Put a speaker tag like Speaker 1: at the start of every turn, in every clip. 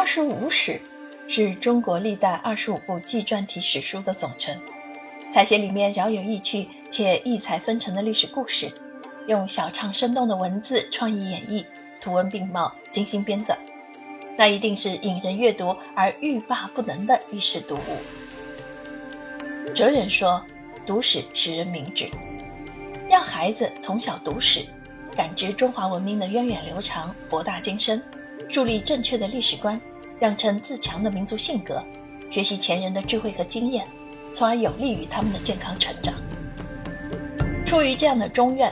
Speaker 1: 二十五史是中国历代二十五部纪传体史书的总称，采写里面饶有意趣且异彩纷呈的历史故事，用小畅生动的文字创意演绎，图文并茂，精心编纂，那一定是引人阅读而欲罢不能的历史读物。哲人说，读史使人明智，让孩子从小读史，感知中华文明的源远流长、博大精深。树立正确的历史观，养成自强的民族性格，学习前人的智慧和经验，从而有利于他们的健康成长。出于这样的中愿，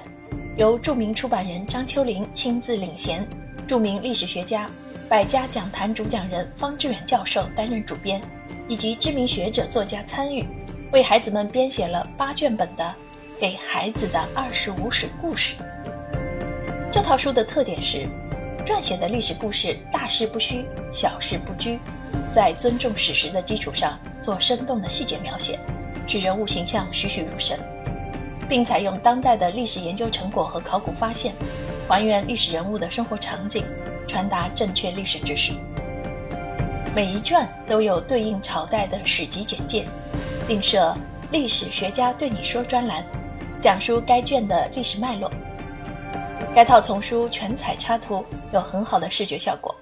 Speaker 1: 由著名出版人张秋林亲自领衔，著名历史学家、百家讲坛主讲人方志远教授担任主编，以及知名学者作家参与，为孩子们编写了八卷本的《给孩子的二十五史故事》。这套书的特点是。撰写的历史故事大事不虚，小事不拘，在尊重史实的基础上做生动的细节描写，使人物形象栩栩如生，并采用当代的历史研究成果和考古发现，还原历史人物的生活场景，传达正确历史知识。每一卷都有对应朝代的史籍简介，并设“历史学家对你说”专栏，讲述该卷的历史脉络。该套丛书全彩插图有很好的视觉效果，